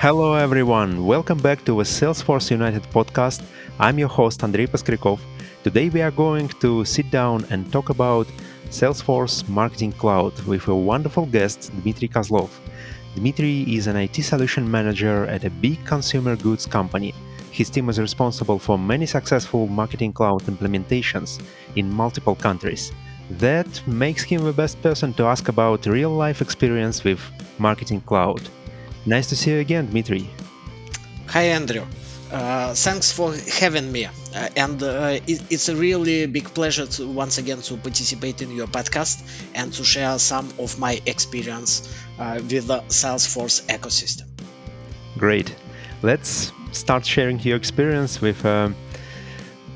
Hello, everyone. Welcome back to the Salesforce United podcast. I'm your host, Andrei Poskrikov. Today, we are going to sit down and talk about Salesforce Marketing Cloud with a wonderful guest, Dmitry Kozlov. Dmitry is an IT solution manager at a big consumer goods company. His team is responsible for many successful Marketing Cloud implementations in multiple countries. That makes him the best person to ask about real life experience with Marketing Cloud. Nice to see you again, Dmitry. Hi, Andrew. Uh, thanks for having me, uh, and uh, it, it's a really big pleasure to once again to participate in your podcast and to share some of my experience uh, with the Salesforce ecosystem. Great. Let's start sharing your experience with uh,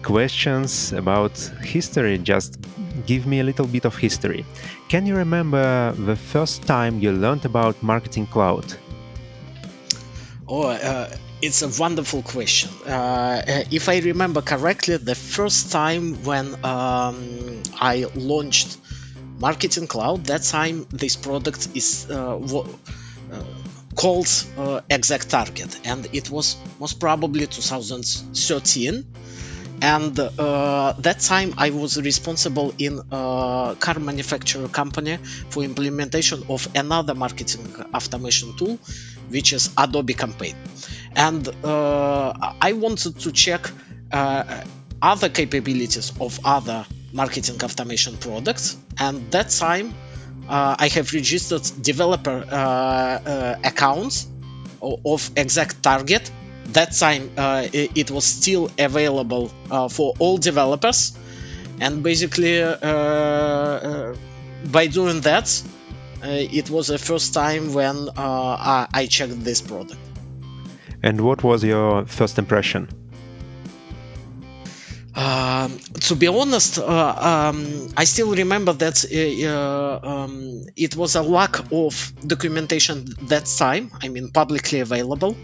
questions about history. Just give me a little bit of history. Can you remember the first time you learned about Marketing Cloud? Oh, uh, it's a wonderful question. Uh, uh, if I remember correctly, the first time when um, I launched Marketing Cloud, that time this product is uh, uh called uh, ExactTarget, and it was most probably 2013 and uh, that time i was responsible in a car manufacturer company for implementation of another marketing automation tool which is adobe campaign. And uh, i wanted to check uh, other capabilities of other marketing automation products. And that time uh, i have registered developer uh, uh, accounts of ExactTarget that time uh, it, it, was still available uh, for all developers. And basically uh, uh by doing that uh, it was the first time when uh, I checked this product. And what was your first impression? Um, to be honest, uh, um, I still remember that uh, um, it was a lack of documentation that time. I mean, publicly available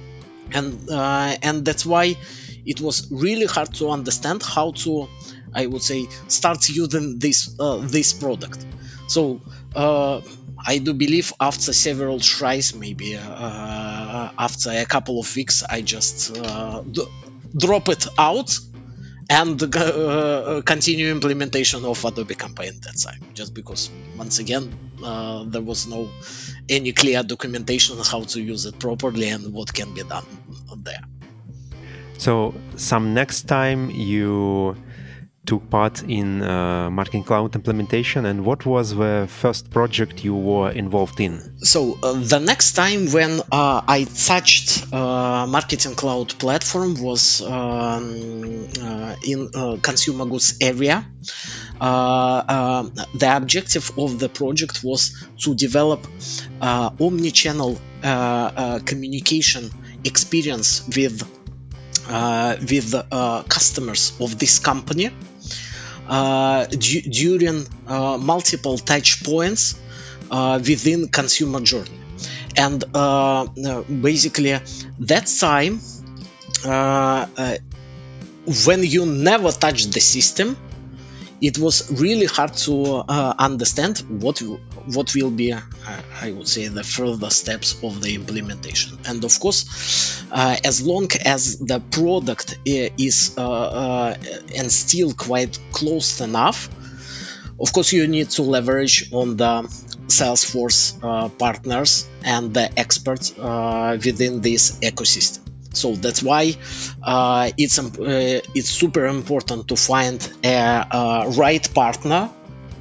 and uh, and that's why it was really hard to understand how to i would say start using this uh, this product. So uh, i do believe after several tries maybe uh, after a couple of weeks i just uh, d- drop it out and uh, continue implementation of Adobe Campaign that time. Just because once again uh, there was no any clear documentation on how to use it properly and what can be done there. So some next time you took part in uh, Marketing Cloud implementation, and what was the first project you were involved in? So uh, the next time when uh, I touched uh, Marketing Cloud platform was um, uh, in uh, consumer goods area. the objective of the project was to develop omni-channel communication experience with uh, with uh, customers of this company d- during uh, multiple touch points uh, within consumer journey. And uh, basically that time when you never touch the system it was really hard to uh, understand what what will be uh, I would say the further steps of the implementation. And of course uh, as long as the product is uh, uh, and still quite close enough of course you need to leverage on the Salesforce uh, partners and the experts within this ecosystem so that's why uh, it's uh, it's super important to find a, a, right partner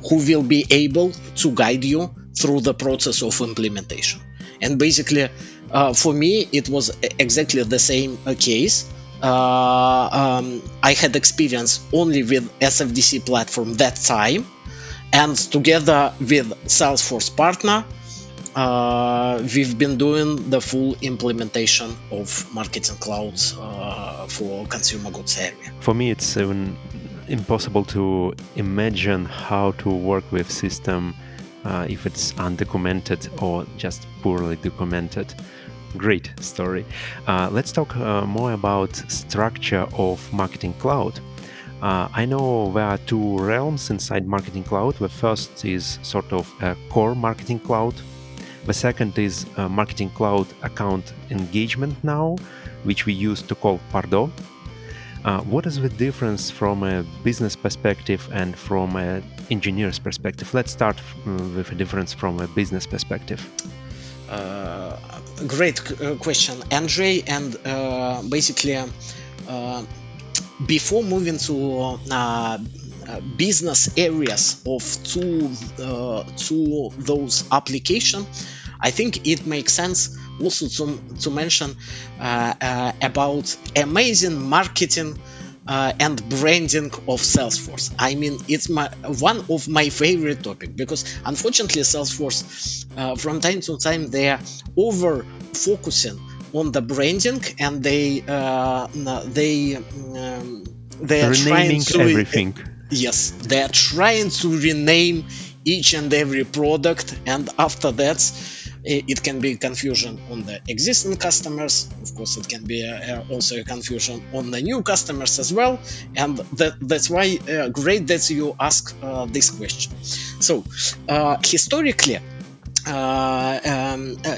who will be able to guide you through the process of implementation. And basically, uh, for me, it was exactly the same uh, case. Uh, um, I had experience only with SFDC platform that time, and together with Salesforce partner, uh, we've been doing the full implementation of Marketing Cloud uh, for consumer goods area. For me, it's even impossible to imagine how to work with system uh, if it's undocumented or just poorly documented. Great story. Uh, let's talk uh, more about structure of Marketing Cloud. Uh, I know there are two realms inside Marketing Cloud. The first is sort of a core Marketing Cloud The second is Marketing Cloud account engagement now, which we used to call Pardot. Uh, what is the difference from a business perspective and from an engineer's perspective? Let's start uh, with a difference from a business perspective. Uh, great uh, question, Andrei. And uh, basically, uh, before moving to business areas of two to those application, I think it makes sense also to, to mention uh, uh, about amazing marketing uh, and branding of Salesforce. I mean, it's my one of my favorite topic because unfortunately, Salesforce uh, from time to time they are over focusing on the branding and they uh, they um, they are trying to everything. Yes, they are trying to rename each and every product, and after that it can be confusion on the existing customers of course it can be uh, also a confusion on the new customers as well and that, that's why uh, great that you ask uh, this question so uh, historically uh, um, uh,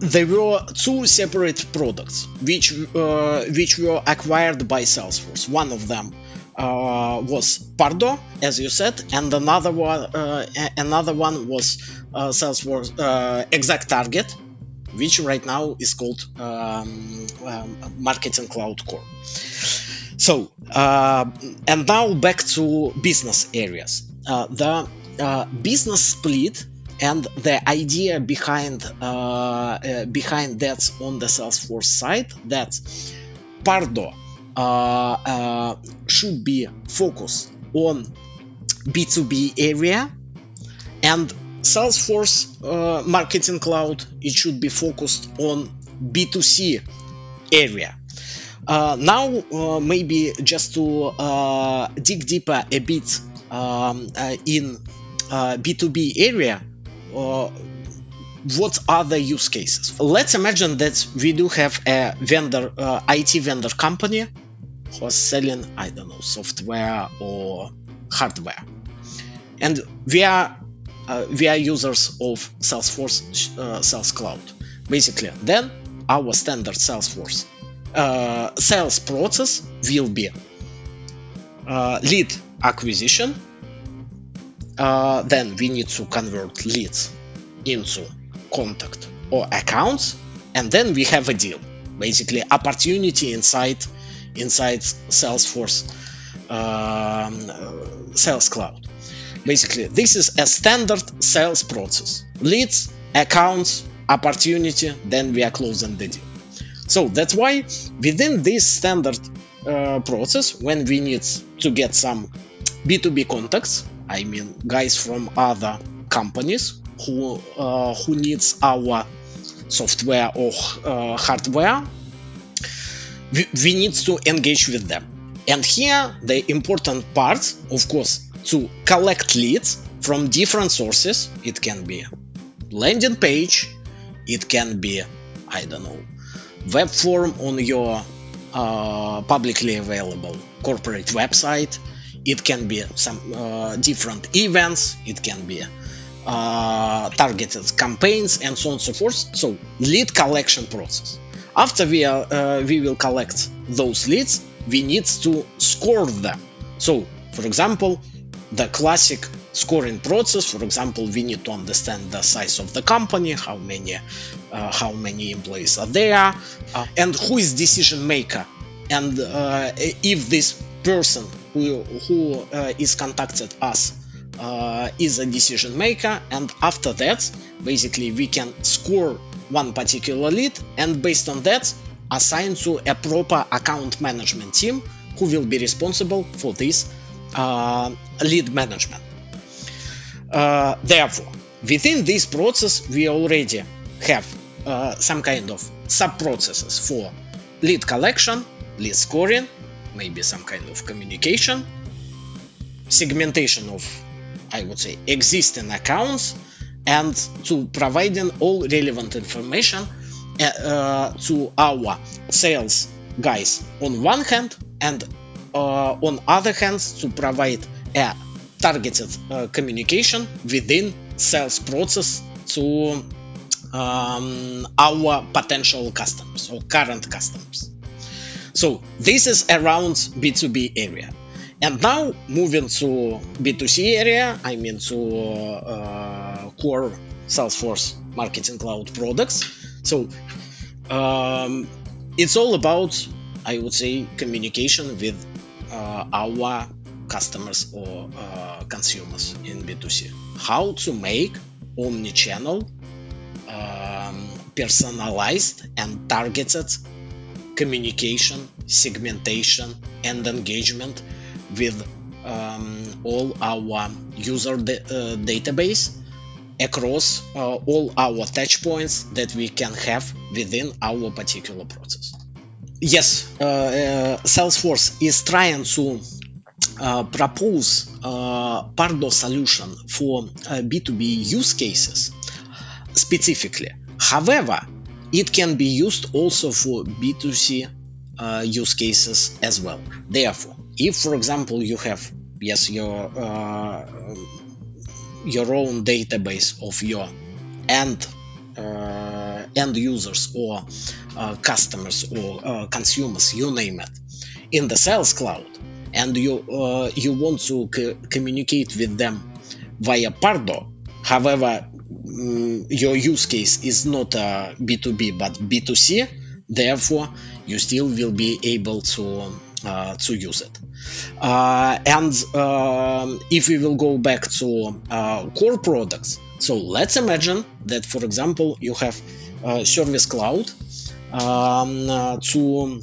there were two separate products which which were acquired by Salesforce. One of them uh, was Pardot, as you said, and another one uh, another one was uh, Salesforce uh, Exact Target, which right now is called um, um, Marketing Cloud Core. So, uh, and now back to business areas. Uh, the business split and the idea behind behind that on the Salesforce side that Pardot uh, uh, should be focused on B2B area and Salesforce uh, Marketing Cloud it should be focused on B2C area. Uh, now, uh, maybe just to uh, dig deeper a bit um, in B2B area, what are the use cases? Let's imagine that we do have a vendor, IT vendor company who's selling, I don't know, software or hardware. And we are uh, we are users of Salesforce uh, Sales Cloud. Basically, then our standard Salesforce uh, sales process will be uh, lead acquisition. Uh, then we need to convert leads into contact or accounts, and then we have a deal. Basically, opportunity inside inside Salesforce um, Sales Cloud. Basically, this is a standard sales process: leads, accounts, opportunity, then we are closing the deal. So that's why within this standard uh, process, when we need to get some B2B contacts, I mean guys from other companies who uh, who needs our software or uh, hardware we, we need to engage with them. And here the important part, of course, to collect leads from different sources. It can be landing page, it can be, I don't know, web form on your uh, publicly available corporate website. It can be some uh, different events. It can be uh, targeted campaigns and so on and so forth. So lead collection process. After we, are, uh, we will collect those leads, we need to score them. So, for example, the classic scoring process, for example, we need to understand the size of the company, how many, uh, how many employees are there, uh, and who is decision maker, and uh, if this person who, who uh, is contacted us uh, is a decision maker and after that basically we can score one particular lead and based on that assign to a proper account management team who will be responsible for this uh, lead management. Uh, therefore within this process we already have uh, some kind of sub processes for lead collection lead scoring maybe some kind of communication segmentation of I would say, existing accounts and to providing all relevant information uh, uh, to our sales guys on one hand and uh, on other hand to provide a targeted uh, communication within sales process to um, our potential customers or current customers. So this is around B2B area. And now moving to B2C area, I mean to uh, core Salesforce Marketing Cloud products. So um, it's all about, I would say, communication with uh, our customers or uh, consumers in B2C. How to make omni-channel, um, personalized and targeted communication, segmentation, and engagement with um, all our user uh, database across uh, all our touch points that we can have within our particular process. Yes, uh, uh Salesforce is trying to uh, propose uh, Pardot solution for B2B use cases specifically. However, it can be used also for B2C use cases as well. Therefore, if for example you have yes your uh, your own database of your end uh, end users or uh, customers or uh, consumers you name it in the sales cloud and you uh, you want to c- communicate with them via pardot however um, your use case is not a b2b but b2c therefore you still will be able to uh, to use it. Uh, and uh, if we will go back to uh, core products, so let's imagine that, for example, you have Service Cloud um, uh, to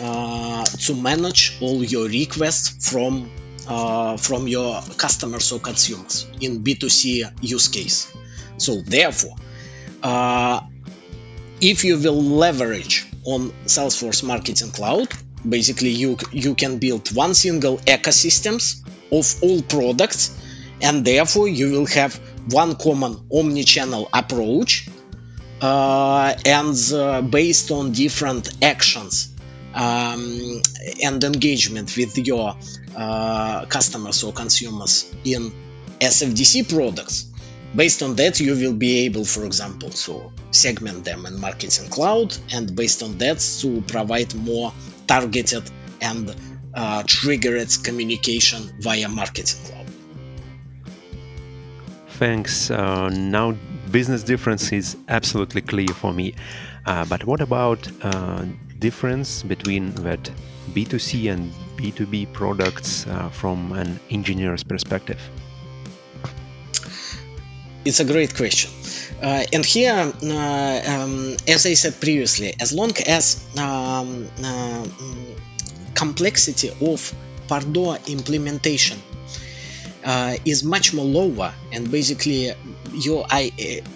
uh, to manage all your requests from from your customers or consumers in B2C use case. So therefore, if you will leverage on Salesforce Marketing Cloud, basically you you can build one single ecosystems of all products and therefore you will have one common omni-channel approach uh, and uh, based on different actions um, and engagement with your uh, customers or consumers in SFDC products. Based on that you will be able for example to segment them in marketing cloud and based on that to provide more targeted and uh, triggered communication via Marketing Cloud. Thanks. Uh, now, business difference is absolutely clear for me. Uh, but what about uh, difference between that B2C and B2B products uh, from an engineer's perspective? It's a great question. Uh, and here, uh, um, as I said previously, as long as um, uh, complexity of Pardot implementation uh, is much more lower, and basically you are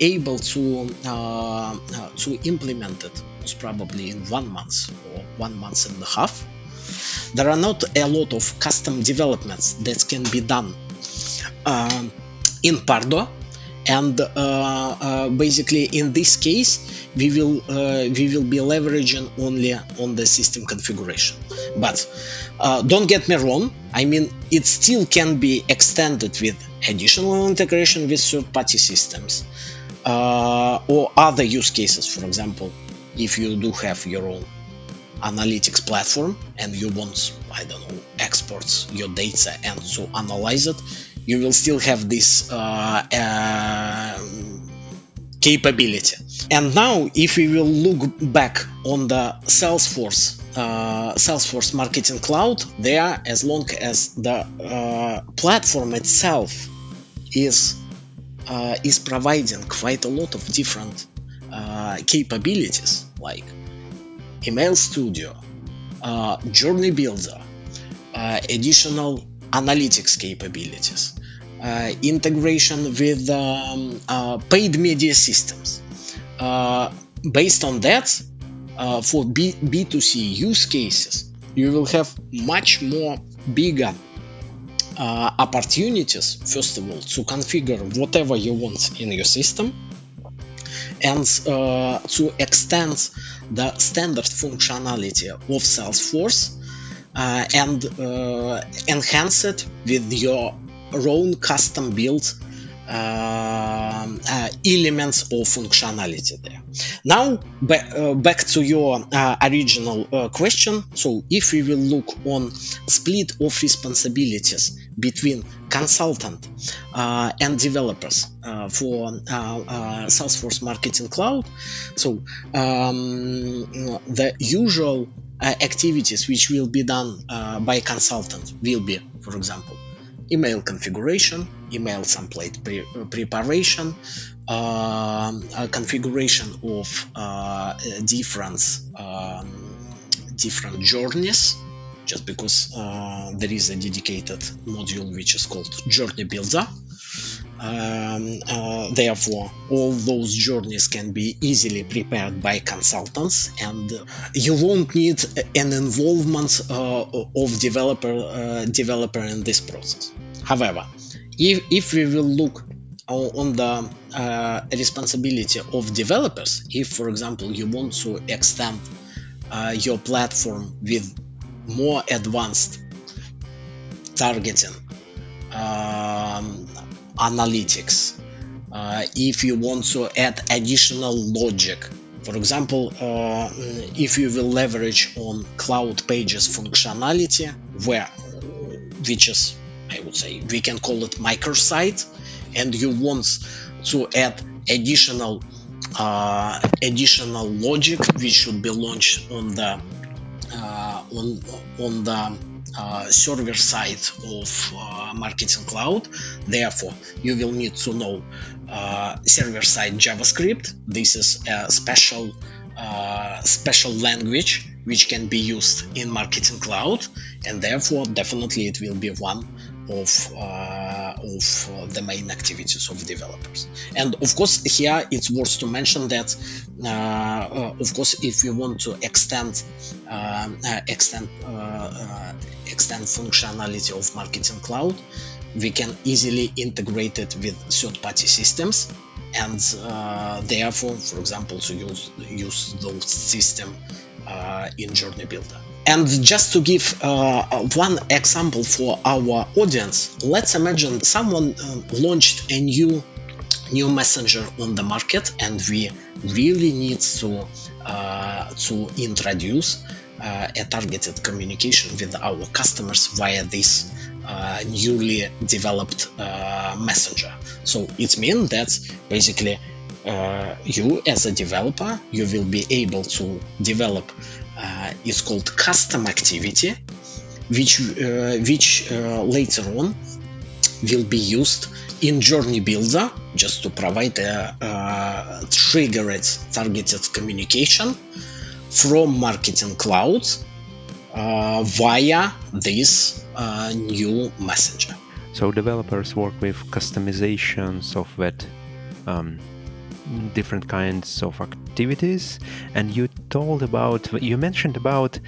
able to uh, to implement it most probably in one month or one month and a half. There are not a lot of custom developments that can be done um, in Pardot and uh, uh, basically in this case we will uh, we will be leveraging only on the system configuration. But don't get me wrong i mean it still can be extended with additional integration with third-party systems or other use cases. For example if you do have your own analytics platform and you want i don't know exports your data and to analyze it you will still have this uh, uh, capability. And now, if we will look back on the Salesforce uh, Salesforce Marketing Cloud, there, as long as the uh, platform itself is uh, is providing quite a lot of different uh, capabilities, like Email Studio, Journey Builder, additional analytics capabilities, uh, integration with um, uh, paid media systems. Uh, based on that, for B- B2C use cases, you will have much more bigger uh, opportunities, first of all, to configure whatever you want in your system and uh, to extend the standard functionality of Salesforce uh, and uh, enhance it with your own custom built um, uh, elements or functionality there. Now back, uh, back to your uh, original uh, question. So if we will look on split of responsibilities between consultant uh, and developers uh, for Salesforce Marketing Cloud, so um, the usual activities which will be done by consultant will be, for example, email configuration, email template pre- preparation, uh, configuration of uh, different um, different journeys. Just because uh, there is a dedicated module which is called Journey Builder, um, uh, therefore, all those journeys can be easily prepared by consultants, and you won't need an involvement uh, of developer uh, developer in this process. However, if, if we will look on the uh, responsibility of developers, if, for example, you want to extend uh, your platform with more advanced targeting um, analytics. Uh, if you want to add additional logic, for example, uh, if you will leverage on Cloud Pages functionality, where which is I would say we can call it microsite, and you want to add additional uh, additional logic which should be launched on the uh, on on the server side of Marketing Cloud. Therefore, you will need to know server side JavaScript. This is a special uh, special language which can be used in Marketing Cloud, and therefore, definitely, it will be one of uh, of uh, the main activities of developers. And of course, here it's worth to mention that, uh, uh of course, if we want to extend uh, uh, extend extend functionality of Marketing Cloud, we can easily integrate it with third-party systems and therefore, for example, to use use those system in Journey Builder. And just to give uh, one example for our audience, let's imagine someone uh, launched a new new messenger on the market, and we really need to uh, to introduce uh, a targeted communication with our customers via this uh, newly developed uh, messenger. So it means that basically you as a developer you will be able to develop uh, is called custom activity, which uh, which uh, later on will be used in Journey Builder just to provide a uh, triggered targeted communication from Marketing Cloud uh, via this uh, new messenger. So developers work with customizations of that um, different kinds of activities and you told about you mentioned about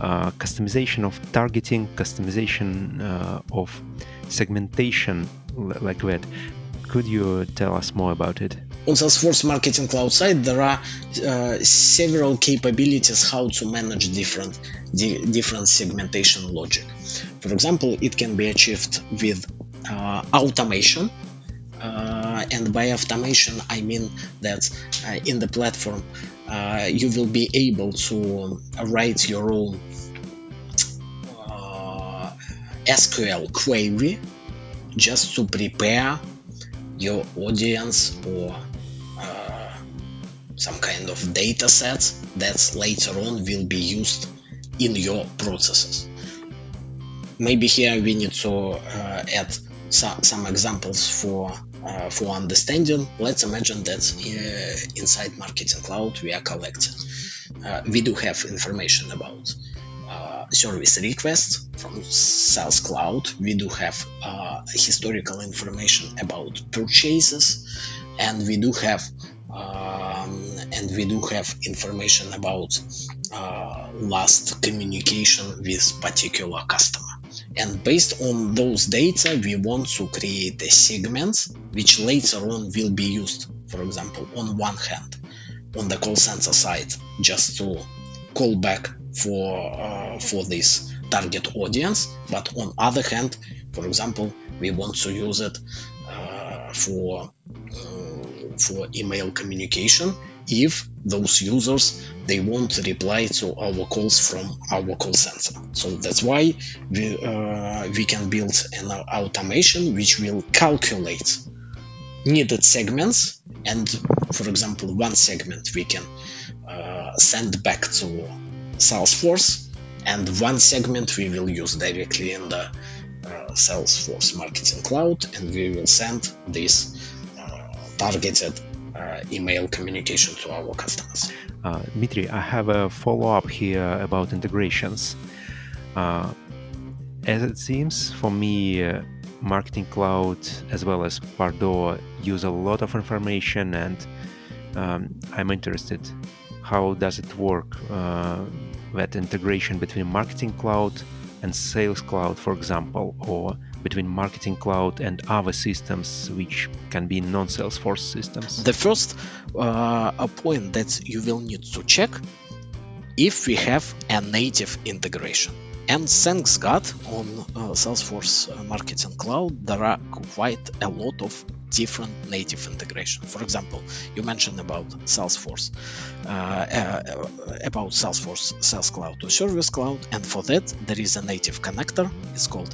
uh, customization of targeting customization uh, of segmentation like that. Could you tell us more about it? On Salesforce Marketing Cloud side, there are uh, several capabilities how to manage different di- different segmentation logic. For example, it can be achieved with uh, automation and by automation I mean that uh, in the platform uh, you will be able to write your own SQL query just to prepare your audience or uh, some kind of data set that later on will be used in your processes. Maybe here we need to uh, add some examples for uh, for understanding, let's imagine that uh, inside Marketing Cloud we are collecting. Uh, we do have information about uh, service requests from Sales Cloud. We do have uh, historical information about purchases, and we do have and we do have information about uh, last communication with particular customer. And based on those data, we want to create a segment which later on will be used, for example, on one hand, on the call center side, just to call back for uh, for this target audience. But on other hand, for example, we want to use it uh, for uh, for email communication if those users they won't reply to our calls from our call center. So that's why we, uh, we can build an automation which will calculate needed segments and for example one segment we can uh, send back to salesforce and one segment we will use directly in the uh, salesforce marketing cloud and we will send this uh, targeted email communication to our customers uh, Dmitry, I have a follow-up here about integrations uh, as it seems for me Marketing Cloud as well as Pardot use a lot of information, and um, I'm interested. How does it work? Uh, that integration between Marketing Cloud and Sales Cloud, for example, or between Marketing Cloud and other systems which can be non Salesforce systems? The first uh, point that you will need to check if we have a native integration. And thanks God, on uh, Salesforce uh, Marketing Cloud, there are quite a lot of different native integration. For example, you mentioned about Salesforce, uh, uh, about Salesforce Sales Cloud to Service Cloud, and for that there is a native connector. It's called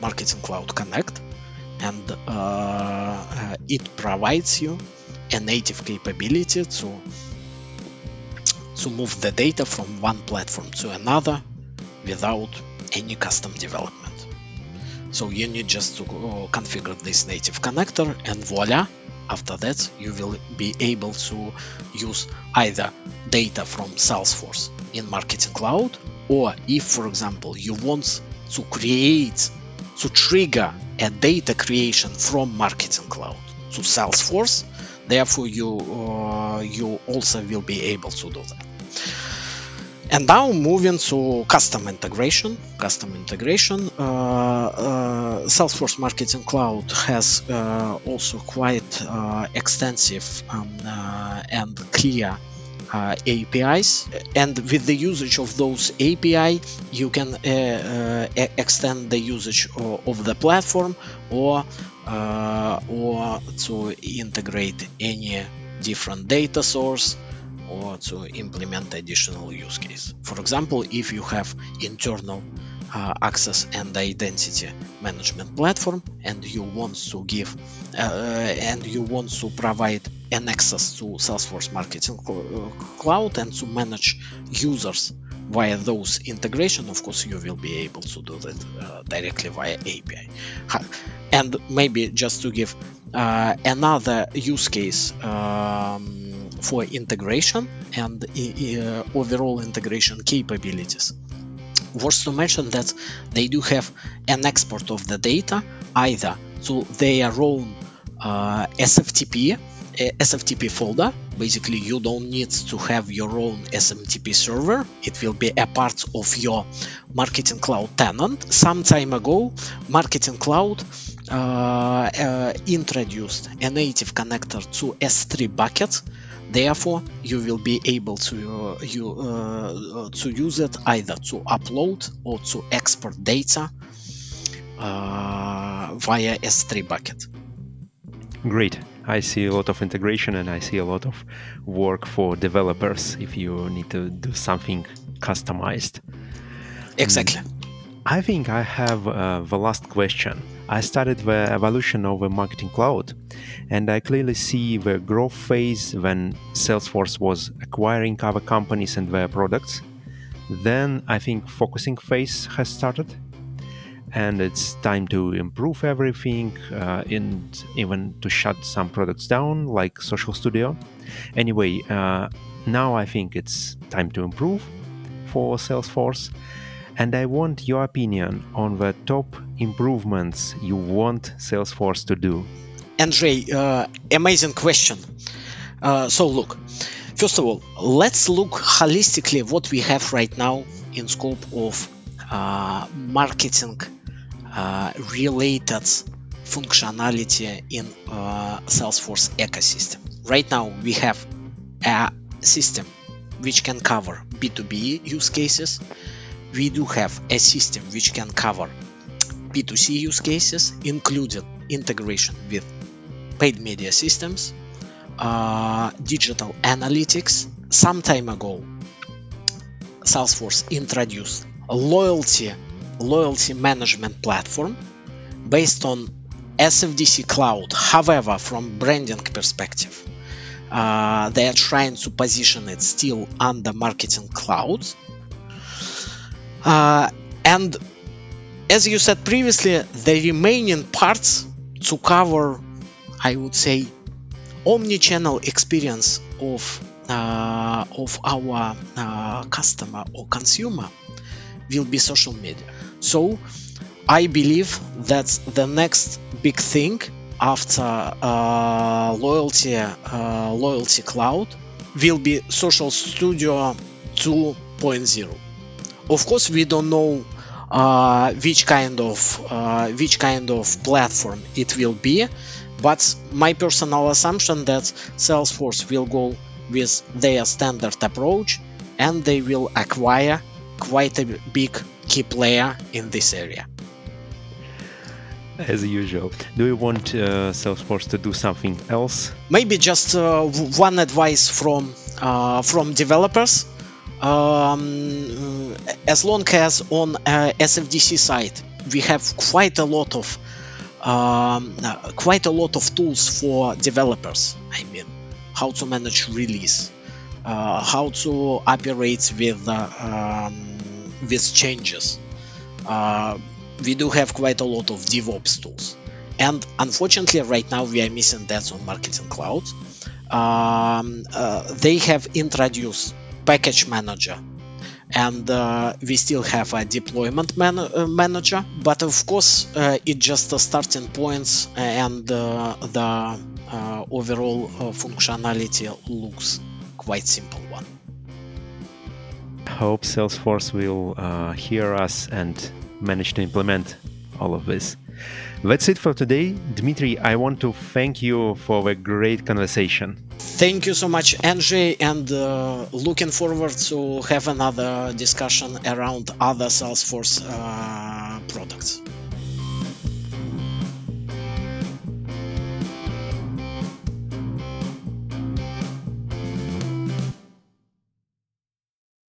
Marketing Cloud Connect, and uh, uh, it provides you a native capability to to move the data from one platform to another without any custom development. So you need just to configure this native connector and voila, after that you will be able to use either data from Salesforce in Marketing Cloud or if for example you want to create to trigger a data creation from Marketing Cloud to Salesforce therefore you uh, you also will be able to do that and now moving to custom integration. Custom integration. Uh, uh, Salesforce Marketing Cloud has uh, also quite uh, extensive um, uh, and clear uh, APIs, and with the usage of those API, you can extend the usage of, the platform or or to integrate any different data source or to implement additional use case. For example, if you have internal uh, access and identity management platform and you want to give uh, and you want to provide an access to Salesforce Marketing Cloud and to manage users via those integration of course you will be able to do that uh, directly via API and maybe just to give uh, another use case um, for integration and uh, overall integration capabilities. Worth to mention that they do have an export of the data either to their own uh, SFTP SFTP folder. Basically, you don't need to have your own SMTP server. It will be a part of your Marketing Cloud tenant. Some time ago, Marketing Cloud uh, uh, introduced a native connector to S3 bucket Therefore, you will be able to uh, you uh, to use it either to upload or to export data uh, via S3 bucket. Great. I see a lot of integration and I see a lot of work for developers if you need to do something customized. Exactly. I think I have uh, the last question. I started the evolution of a marketing cloud, and I clearly see the growth phase when Salesforce was acquiring other companies and their products. Then I think focusing phase has started, and it's time to improve everything uh, and even to shut some products down, like Social Studio. Anyway, uh, now I think it's time to improve for Salesforce and I want your opinion on the top improvements you want Salesforce to do. Andrei, uh, amazing question. Uh, so look, first of all, let's look holistically what we have right now in scope of marketing related functionality in Salesforce ecosystem. Right now, we have a system which can cover B2B use cases, we do have a system which can cover B2C use cases, including integration with paid media systems, uh, digital analytics. Some time ago, Salesforce introduced a loyalty loyalty management platform based on SFDC Cloud. However, from branding perspective, uh, they are trying to position it still under Marketing Cloud. Uh, and as you said previously, the remaining parts to cover, I would say, omni-channel experience of uh, of our uh, customer or consumer will be social media. So I believe that the next big thing after uh, loyalty uh, loyalty cloud will be social studio 2.0 of course we don't know uh, which kind of uh, which kind of platform it will be but my personal assumption that salesforce will go with their standard approach and they will acquire quite a big key player in this area as usual. Do you want uh, Salesforce to do something else? Maybe just uh, one advice from uh, from developers. Um, as long as on uh, SFDC side we have quite a lot of um, uh, quite a lot of tools for developers. I mean, how to manage release, uh, how to operate with um, with changes we do have quite a lot of DevOps tools. And unfortunately, right now we are missing that on Marketing Cloud. Um, uh, they have introduced Package Manager, and uh, we still have a deployment man- uh, manager. But of course, uh, it's just the starting points, and uh, the uh, overall functionality looks quite simple one. Hope Salesforce will hear us and manage to implement all of this. That's it for today. Dmitry, I want to thank you for the great conversation. Thank you so much, Angie, and uh, looking forward to have another discussion around other Salesforce uh, products.